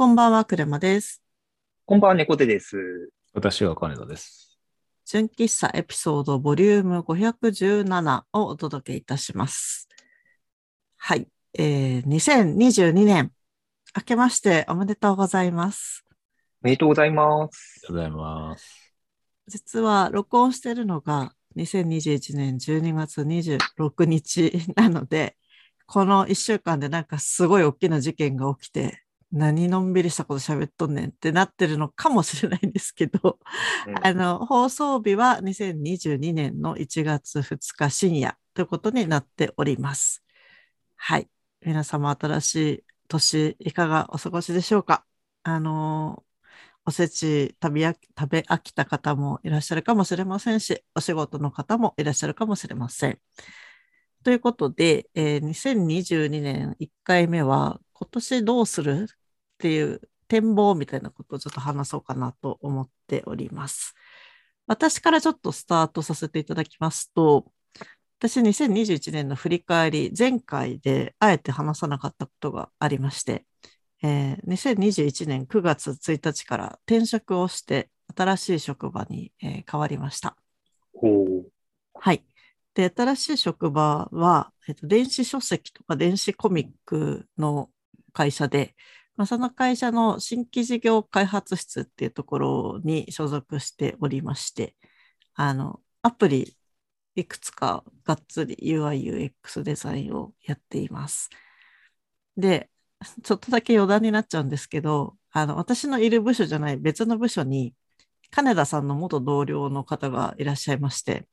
こんばんは、クレマです。こんばんは、猫手です。私は金田です。純喫茶エピソードボリューム517をお届けいたします。はい。えー、2022年、明けましておめでとうございます。おめでとうございます。ありがとうございます。実は録音してるのが2021年12月26日なので、この1週間でなんかすごい大きな事件が起きて、何のんびりしたこと喋っとんねんってなってるのかもしれないんですけど、うん あの、放送日は2022年の1月2日深夜ということになっております。はい。皆様新しい年いかがお過ごしでしょうか？あの、おせち食べ飽き食べ飽きた方もいらっしゃるかもしれませんし、お仕事の方もいらっしゃるかもしれません。ということで、えー2022年1回目は今年どうするっていう展望みたいなことをちょっと話そうかなと思っております。私からちょっとスタートさせていただきますと、私2021年の振り返り、前回であえて話さなかったことがありまして、えー2021年9月1日から転職をして新しい職場に、えー変わりました。はい。で、新しい職場は、えっと、電子書籍とか電子コミックの会社で、まあ、その会社の新規事業開発室っていうところに所属しておりまして、あの、アプリいくつかがっつり UI、UX デザインをやっています。で、ちょっとだけ余談になっちゃうんですけど、あの、私のいる部署じゃない別の部署に、金田さんの元同僚の方がいらっしゃいまして、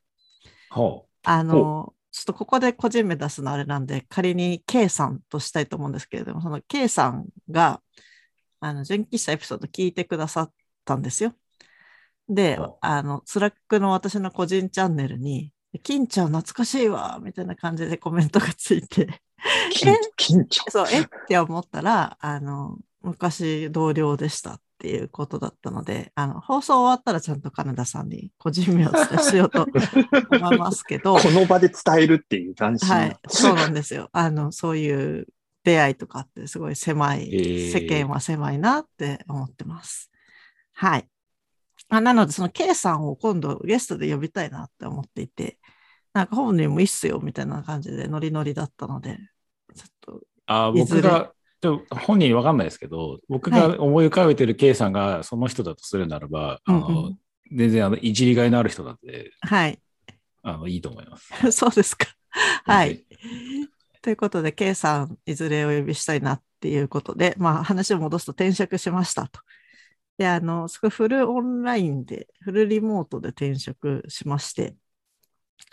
ほあの、ちょっとここで個人名出すのあれなんで、仮に K さんとしたいと思うんですけれども、その K さんが、あの、純喫茶エピソード聞いてくださったんですよ。でほ、あの、 Slack の私の個人チャンネルに、金ちゃん懐かしいわ、みたいな感じでコメントがついて、金、金ちゃん。そう、えって思ったら、あの、昔同僚でしたっていうことだったので、あの、放送終わったらちゃんと金田さんに個人名をお伝えしようと 思いますけど、この場で伝えるっていう斬新な。はい、そうなんですよ。あの、そういう出会いとかってすごい狭い、えー世間は狭いなって思ってます。はい。あなので、その K さんを今度ゲストで呼びたいなって思っていて、なんか本人もいいっすよみたいな感じでノリノリだったので、ちょっと、あ僕が、ちょ本人わかんないですけど、僕はいが思い浮かべてる K さんがその人だとするならば、あうんうのん全然あのいじりがいのある人だってはい。あのいいと思います。そうですか。はい。ということで、K さん、いずれお呼びしたいなっていうことで、まあ話を戻すと転職しましたと。で、あの、すごいフルオンラインで、フルリモートで転職しまして、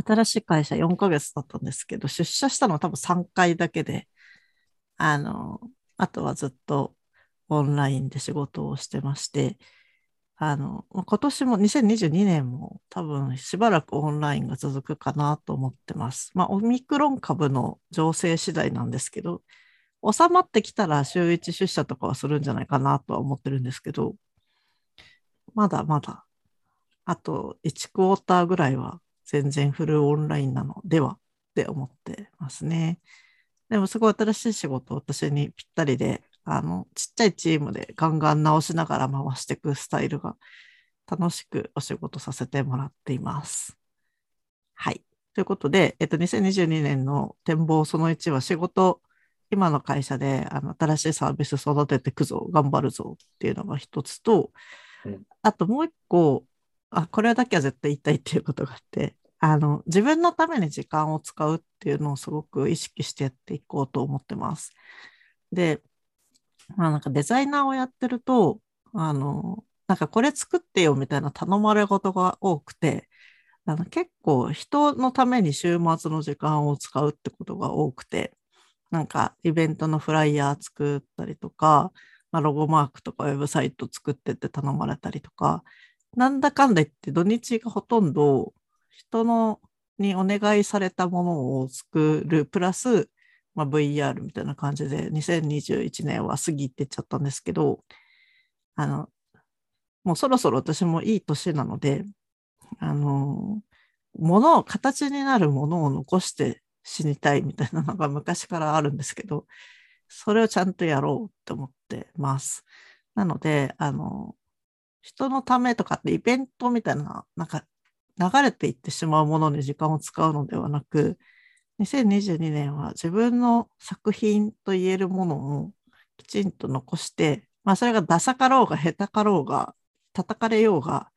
新しい会社4ヶ月だったんですけど、出社したのは多分3回だけで、あの、あとはずっとオンラインで仕事をしてまして、あの、今年も2022年も多分しばらくオンラインが続くかなと思ってます。まあ、オミクロン株の情勢次第なんですけど、収まってきたら週1出社とかはするんじゃないかなとは思ってるんですけど、まだまだ、あと1クォーターぐらいは全然フルオンラインなのではって思ってますね。でもすごい新しい仕事、私にぴったりで、あの、ちっちゃいチームでガンガン直しながら回していくスタイルが楽しくお仕事させてもらっています。はい。ということで、えっと、2022年の展望その1は仕事、今の会社であの新しいサービス育てていくぞ、頑張るぞっていうのが一つと、うんあともう一個、あ、これだけは絶対言いたいっていうことがあって、あの、自分のために時間を使うっていうのをすごく意識してやっていこうと思ってます。で、まあなんかデザイナーをやってると、あの、なんかこれ作ってよみたいな頼まれ事が多くて、あの結構人のために週末の時間を使うってことが多くて、なんかイベントのフライヤー作ったりとか、まあ、ロゴマークとかウェブサイト作ってって頼まれたりとか、なんだかんだ言って土日がほとんど人のにお願いされたものを作る、プラス、まあ、VR みたいな感じで2021年は過ぎてっちゃったんですけど、あの、もうそろそろ私もいい年なので、あの、ものを、形になるものを残して死にたいみたいなのが昔からあるんですけど、それをちゃんとやろうって思ってます。なので、あの、人のためとかってイベントみたいな、なんか流れていってしまうものに時間を使うのではなく、2022年は自分の作品と言えるものをきちんと残して、まあそれがダサかろうが下手かろうが叩かれようが、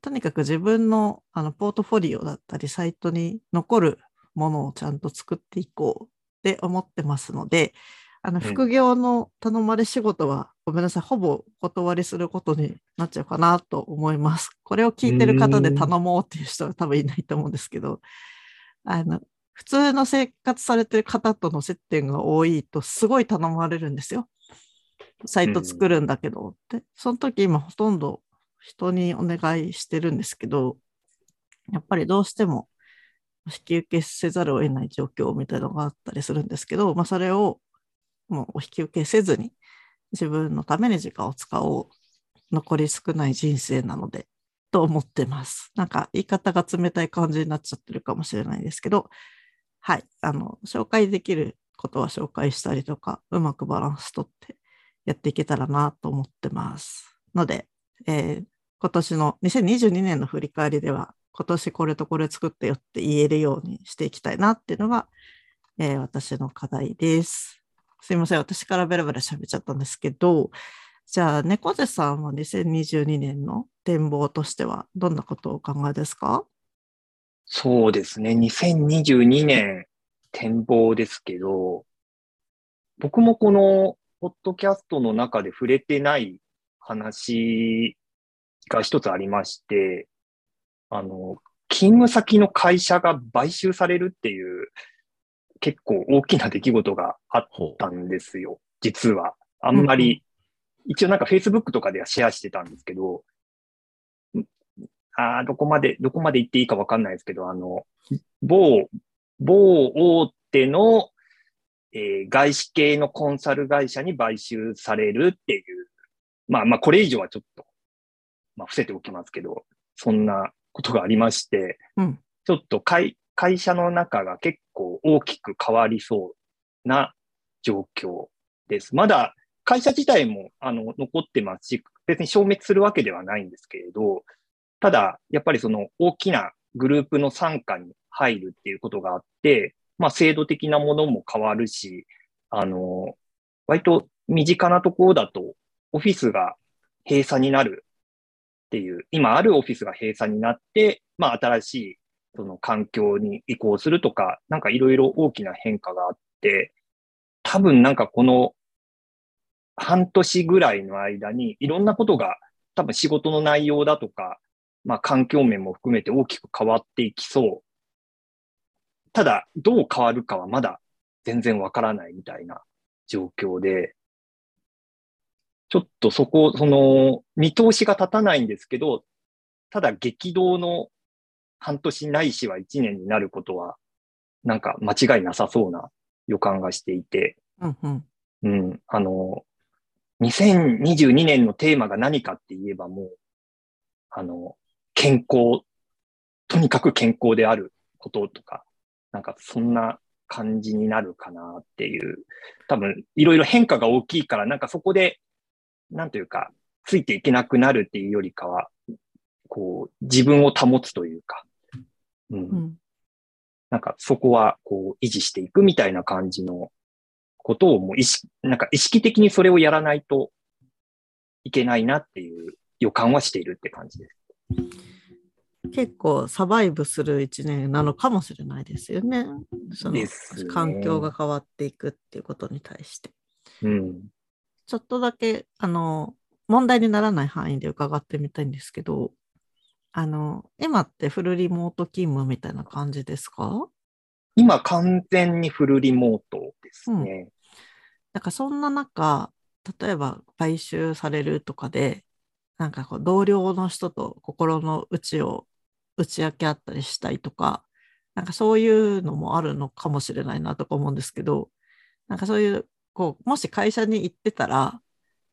とにかく自分のあのポートフォリオだったりサイトに残るものをちゃんと作っていこうって思ってますので、あのん副業の頼まれ仕事は、ごめんなさい、ほぼお断りすることになっちゃうかなと思います。これを聞いてる方で頼もうっていう人は多分いないと思うんですけど、あの、普通の生活されてる方との接点が多いとすごい頼まれるんですよ。サイト作るんだけどって。その時今ほとんど人にお願いしてるんですけど、やっぱりどうしても引き受けせざるを得ない状況みたいなのがあったりするんですけど、まあそれをもうお引き受けせずに自分のために時間を使おう。残り少ない人生なので、と思ってます。なんか言い方が冷たい感じになっちゃってるかもしれないですけど、はい。あの、紹介できることは紹介したりとか、うまくバランスとってやっていけたらなと思ってます。ので、えー今年の2022年の振り返りでは、今年これとこれ作ったよって言えるようにしていきたいなっていうのが、えー私の課題です。すいません。私からベラベラ喋っちゃったんですけど、じゃあ、猫背さんは2022年の展望としてはどんなことをお考えですか？そうですね。2022年展望ですけど、僕もこのポッドキャストの中で触れてない話が一つありまして、あの、勤務先の会社が買収されるっていう結構大きな出来事があっほたんですよ。実は。あんまり、一応なんか Facebook とかではシェアしてたんですけど、んあーどこまで、どこまで言っていいかわかんないですけど、あの、某、某大手の、えー外資系のコンサル会社に買収されるっていう、まあまあこれ以上はちょっと、まあ伏せておきますけど、そんなことがありまして、うんちょっと会会社の中が結構大きく変わりそうな状況です。まだ会社自体もあの残ってますし、別に消滅するわけではないんですけれど、ただ、やっぱりその大きなグループの傘下に入るっていうことがあって、まあ制度的なものも変わるし、あの、割と身近なところだとオフィスが閉鎖になるっていう、今あるオフィスが閉鎖になって、まあ新しいその環境に移行するとか、なんかいろいろ大きな変化があって、多分なんかこの半年ぐらいの間にいろんなことが多分仕事の内容だとか、まあ環境面も含めて大きく変わっていきそう。ただ、どう変わるかはまだ全然わからないみたいな状況で、ちょっとそこ、その、見通しが立たないんですけど、ただ激動の半年ないしは一年になることは、なんか間違いなさそうな予感がしていて、うんうん。うん、あの、2022年のテーマが何かって言えばもう、あの、健康、とにかく健康であることとか、なんかそんな感じになるかなっていう、多分いろいろ変化が大きいから、なんかそこで、なんというか、ついていけなくなるっていうよりかは、こう、自分を保つというか、うん、うんなんかそこはこう維持していくみたいな感じのことをもう意識、なんか意識的にそれをやらないといけないなっていう予感はしているって感じです。結構サバイブする一年なのかもしれないですよね。その環境が変わっていくっていうことに対して。うん。ちょっとだけ、あの、問題にならない範囲で伺ってみたいんですけど、あの、今ってフルリモート勤務みたいな感じですか？今完全にフルリモートですね。なんかそんな中、例えば買収されるとかで、なんかこう同僚の人と心の内を打ち明け合ったりしたいとか、なんかそういうのもあるのかもしれないなとか思うんですけど、なんかそういう、こう、もし会社に行ってたら、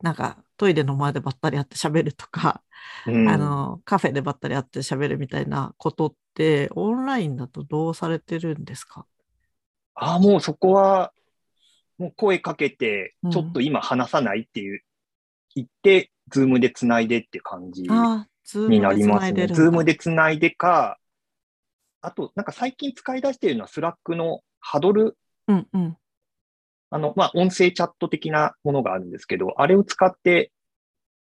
なんかトイレの前でばったり会って喋るとか、うん、あの、カフェでばったり会って喋るみたいなことって、オンラインだとどうされてるんですか？ああ、もうそこはもう声かけてうん、ちょっと今話さないっていう、言って、 Zoom で繋いでって感じになりでますね。 Zoom で繋いでか、あと、なんか最近使い出しているのは、 Slack のハドル、うんうん。あの、まあ、音声チャット的なものがあるんですけど、あれを使って、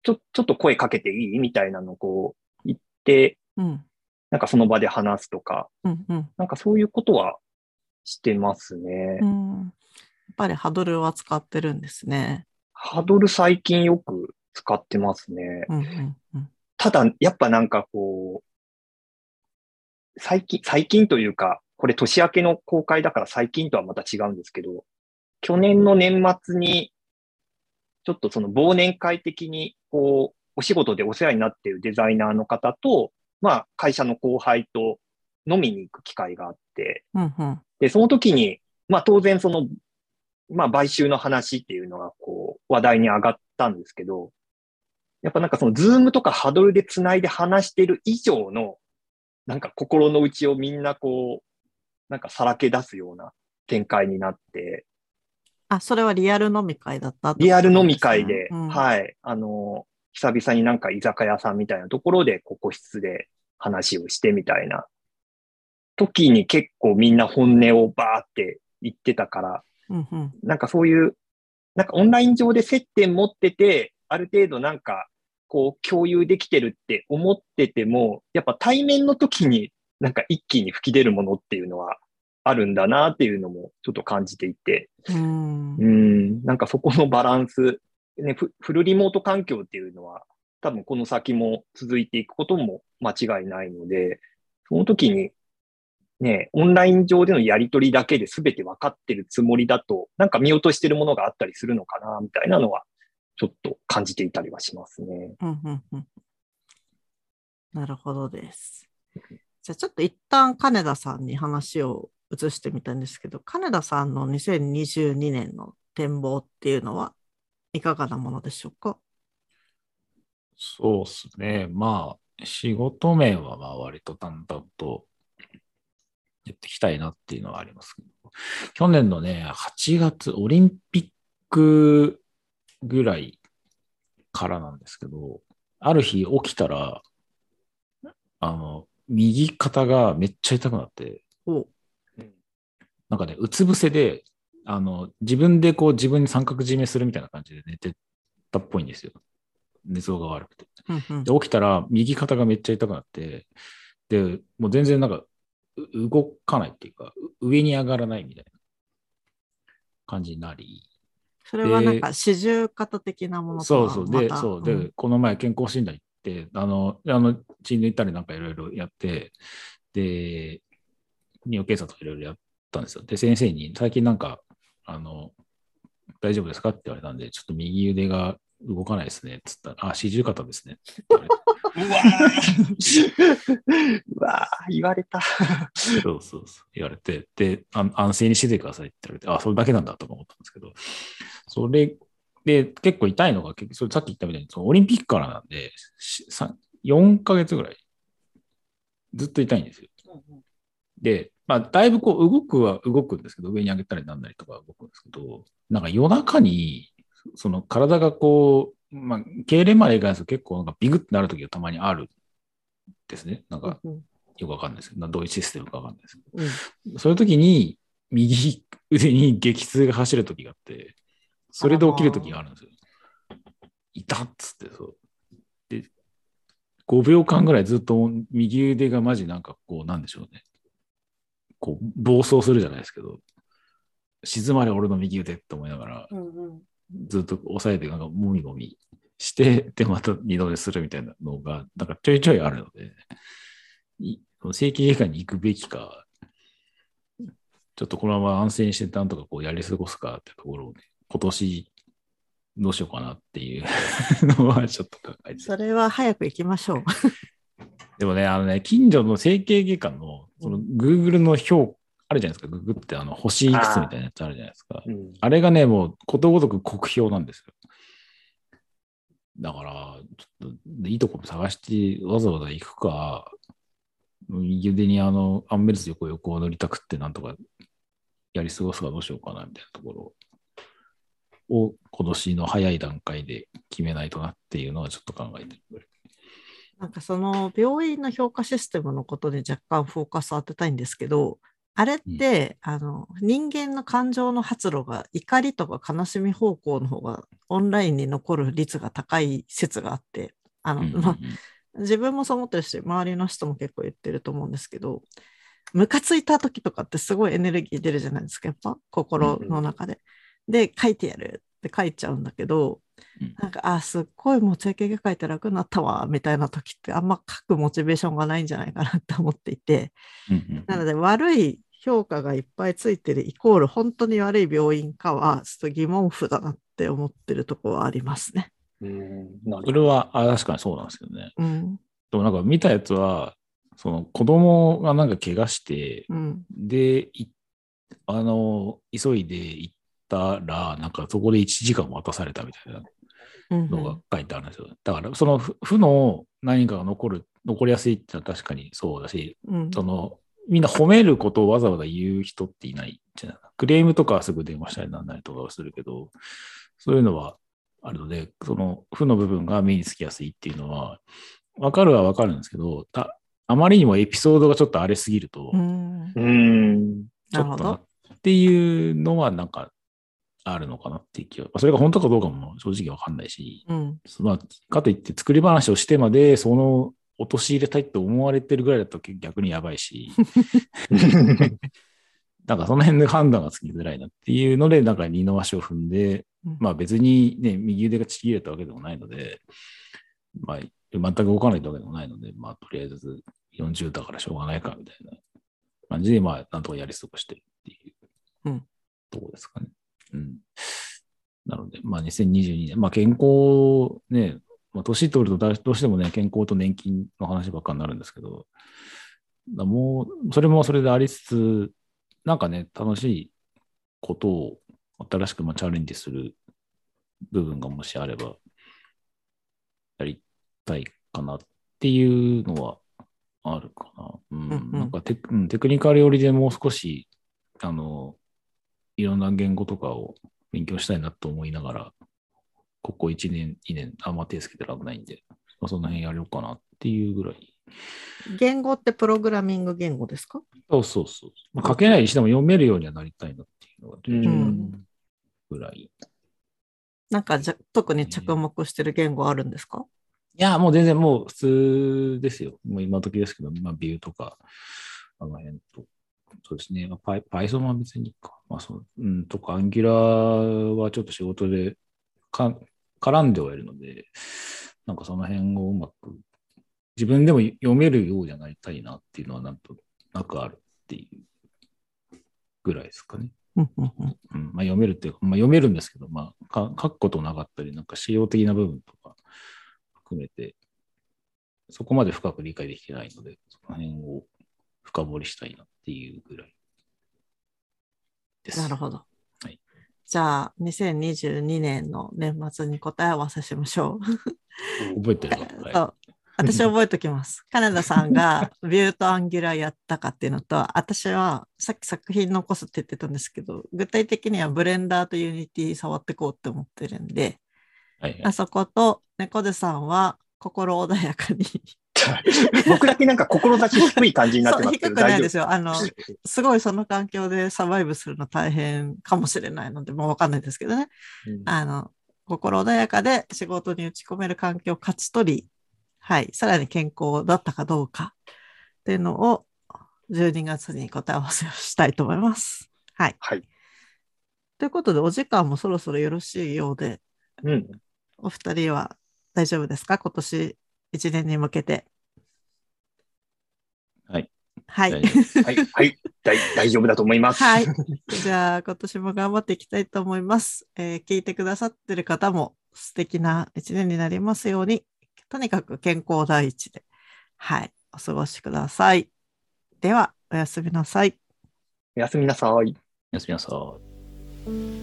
ちょ、ちょっと声かけていいみたいなのをこう言って、うんなんかその場で話すとか、うんうん。なんかそういうことはしてますね。うん。やっぱりハドルは使ってるんですね。ハドル最近よく使ってますね。うんうんうん。ただ、やっぱなんかこう、最近、最近というか、これ年明けの公開だから最近とはまた違うんですけど、去年の年末に、ちょっとその忘年会的に、こう、お仕事でお世話になっているデザイナーの方と、まあ、会社の後輩と飲みに行く機会があって、うんうん。で、その時に、まあ当然その、まあ買収の話っていうのがこう話題に上がったんですけど、やっぱなんかその Zoom とかハドルで繋いで話してる以上の、なんか心の内をみんなこう、なんかさらけ出すような展開になって、あ、それはリアル飲み会だったリアル飲み会で、うん。はい、あの、久々になんか居酒屋さんみたいなところで、個室で話をしてみたいな時に結構みんな本音をバーって言ってたから、うんうん。なんかそういう、なんかオンライン上で接点持ってて、ある程度なんか、こう共有できてるって思ってても、やっぱ対面の時になんか一気に吹き出るものっていうのはあるんだなっていうのもちょっと感じていて、うんうん、なんかそこのバランス、ね、フフルリモート環境っていうのは多分この先も続いていくことも間違いないので、その時にね、オンライン上でのやり取りだけで全て分かってるつもりだと、なんか見落としてるものがあったりするのかな、みたいなのは、ちょっと感じていたりはしますね。うんうんうん。なるほどです。じゃあちょっと一旦金田さんに話を移してみたんですけど、金田さんの2022年の展望っていうのはいかがなものでしょうか？そうですね。まあ、仕事面はまあ割と淡々とやっていきたいなっていうのはありますけど。去年のね、8月、オリンピックぐらいからなんですけど、ある日起きたら、あの、右肩がめっちゃ痛くなって、おなんかね、うつ伏せで、あの、自分でこう自分に三角締めするみたいな感じで寝てたっぽいんですよ。寝相が悪くて。うんうん。で、起きたら右肩がめっちゃ痛くなって、で、もう全然なんか、う動かないっていうか、う上に上がらないみたいな感じになり、それはなんか四十肩的なものとそうそう、で、そう、で、ん。この前健康診断行って、あの、あの、血抜いたりなんかいろいろやって、で、尿検査とかいろいろやったんですよ。で、先生に、最近なんか、あの、大丈夫ですかって言われたんで、ちょっと右腕が動かないですね。つったら、あ、四十肩ですね。うわー うわー言われた。そうそうそう。言われて、で、あ安静にしててくださいって言われて、あ、それだけなんだとか思ったんですけど、それで、結構痛いのが、結局それさっき言ったみたいに、そのオリンピックからなんで、しさ4ヶ月ぐらい、ずっと痛いんですよ。で、まあ、だいぶこう動くは動くんですけど、上に上げたりなんなりとか動くんですけど、なんか夜中に、その体がこう、まあ、痙攣までいかないですけど、結構なんかビグってなる時がたまにあるんですね。なんか、うんよくわかんないですけど、どういうシステムかわかんないですけど。うんそういう時に、右腕に激痛が走る時があって、それで起きる時があるんですよ。いたっつって、そう。で、5秒間ぐらいずっと右腕がマジなんかこう、なんでしょうね。暴走するじゃないですけど、静まれ俺の右腕って思いながら、うんうんずっと押さえて、なんかもみもみして、で、また二度寝するみたいなのが、なんかちょいちょいあるので、い整形外科に行くべきか、ちょっとこのまま安静にしてなんとかこうやり過ごすかってところをね、今年どうしようかなっていう のはちょっと考えてそれは早く行きましょう。でもね、あのね、近所の整形外科の、その Google の評、あるじゃないですか、Google ってあの星いくつみたいなやつあるじゃないですか。うんあれがね、もうことごとく酷評なんですよ。だから、ちょっといいところ探してわざわざ行くか、右腕にあのアンベルス横横を塗りたくってなんとかやり過ごすかどうしようかなみたいなところを今年の早い段階で決めないとなっていうのはちょっと考えてる。なんかその病院の評価システムのことに若干フォーカス当てたいんですけど、あれって、あの人間の感情の発露が怒りとか悲しみ方向の方がオンラインに残る率が高い説があって、あのうんうんうん。まあ、自分もそう思ってるし、周りの人も結構言ってると思うんですけど、ムカついた時とかってすごいエネルギー出るじゃないですか、やっぱ心の中で。で、書いてやるって書いちゃうんだけど、うんなんか、あ、すっごいもう定型が書いて楽になったわ、みたいな時ってあんま書くモチベーションがないんじゃないかなって思っていて、うんうんなので悪い評価がいっぱいついてるイコール本当に悪い病院かはちょっと疑問符だなって思ってるところはありますね。うんそれはあ確かにそうなんですけどね。うん。でもなんか見たやつは、その子供がなんか怪我して、うん。で、いあの、急いで行ったら、なんかそこで1時間待たされたみたいなうんのが書いてあるんですよ。だから、その負負の何かが残る、残りやすいってのは確かにそうだし、うん。その、みんな褒めることをわざわざ言う人っていないじゃないクレームとかはすぐ電話したりなんなりとかはするけど、そういうのはあるので、その負の部分が目につきやすいっていうのは、わかるはわかるんですけど、たあまりにもエピソードがちょっと荒れすぎると、うん。うん。ちょっとななるほどっていうのはなんかあるのかなっていう気は、まあそれが本当かどうかも正直わかんないし、うん。まあ、かといって作り話をしてまで、その陥れたいって思われてるぐらいだと逆にやばいし、なんかその辺で判断がつきづらいなっていうので、なんか二の足を踏んで、うんまあ別にね、右腕がちぎれたわけでもないので、まあ全く動かないわけでもないので、まあとりあえず40だからしょうがないかみたいな感じで、まあなんとかやり過ごしてるっていううんところですかね。うん。なので、まあ2022年、まあ健康ね、まあ年取るとだどうしてもね、健康と年金の話ばっかになるんですけど、だもう、それもそれでありつつ、なんかね、楽しいことを新しくまあチャレンジする部分がもしあれば、やりたいかなっていうのはあるかな。うん。うんうんなんかテクうんテクニカル寄りでもう少し、あの、いろんな言語とかを勉強したいなと思いながら、ここ1年、2年、あんま手つけてらんないんで、まあ、その辺やろうかなっていうぐらい。言語ってプログラミング言語ですか？そうそうそう。まあ、書けないにしても読めるようにはなりたいなっていうのが、うんぐらい。いなんかじゃ特に着目してる言語あるんですか？や、もう全然もう普通ですよ。もう今時ですけど、まあ、ビューとか、あの辺と。そうですね。Python は別にか。まあ、そう、うん、とか、Angular はちょっと仕事でか絡んではいるので、なんかその辺をうまく、自分でも読めるようにはなりたいなっていうのはなんとなくあるっていうぐらいですかね。うんうんうんうんまあ、読めるっていうか、まあ、読めるんですけど、まあ、か書くことなかったり、なんか仕様的な部分とか含めて、そこまで深く理解できてないので、その辺を深掘りしたいなっていうぐらいです。なるほど。はいじゃあ、2022年の年末に答え合わせしましょう。覚えてるか、はい私覚えておきます。金田さんが Vue と Angular やったかっていうのと、私はさっき作品残すって言ってたんですけど、具体的にはブレンダーと Unity 触ってこうって思ってるんで、はいはいあそこと猫背さんは心穏やかに。僕だけなんか志低い感じになってますけど、低くないですよ。あの、すごいその環境でサバイブするの大変かもしれないので、もうわかんないですけどね。夫。あの、心穏やかで仕事に打ち込める環境を勝ち取り、はい、さらに健康だったかどうかっていうのを12月に答え合わせをしたいと思います。はい。はい。ということで、お時間もそろそろよろしいようで、うん。お二人は大丈夫ですか？今年1年に向けて。はい。はい。大丈夫ですはい。はい。大大丈夫だと思います。はい。じゃあ、今年も頑張っていきたいと思います。えー聞いてくださってる方も素敵な一年になりますように、とにかく健康第一で、はい、お過ごしください。では、おやすみなさい。おやすみなさい。おやすみなさい。「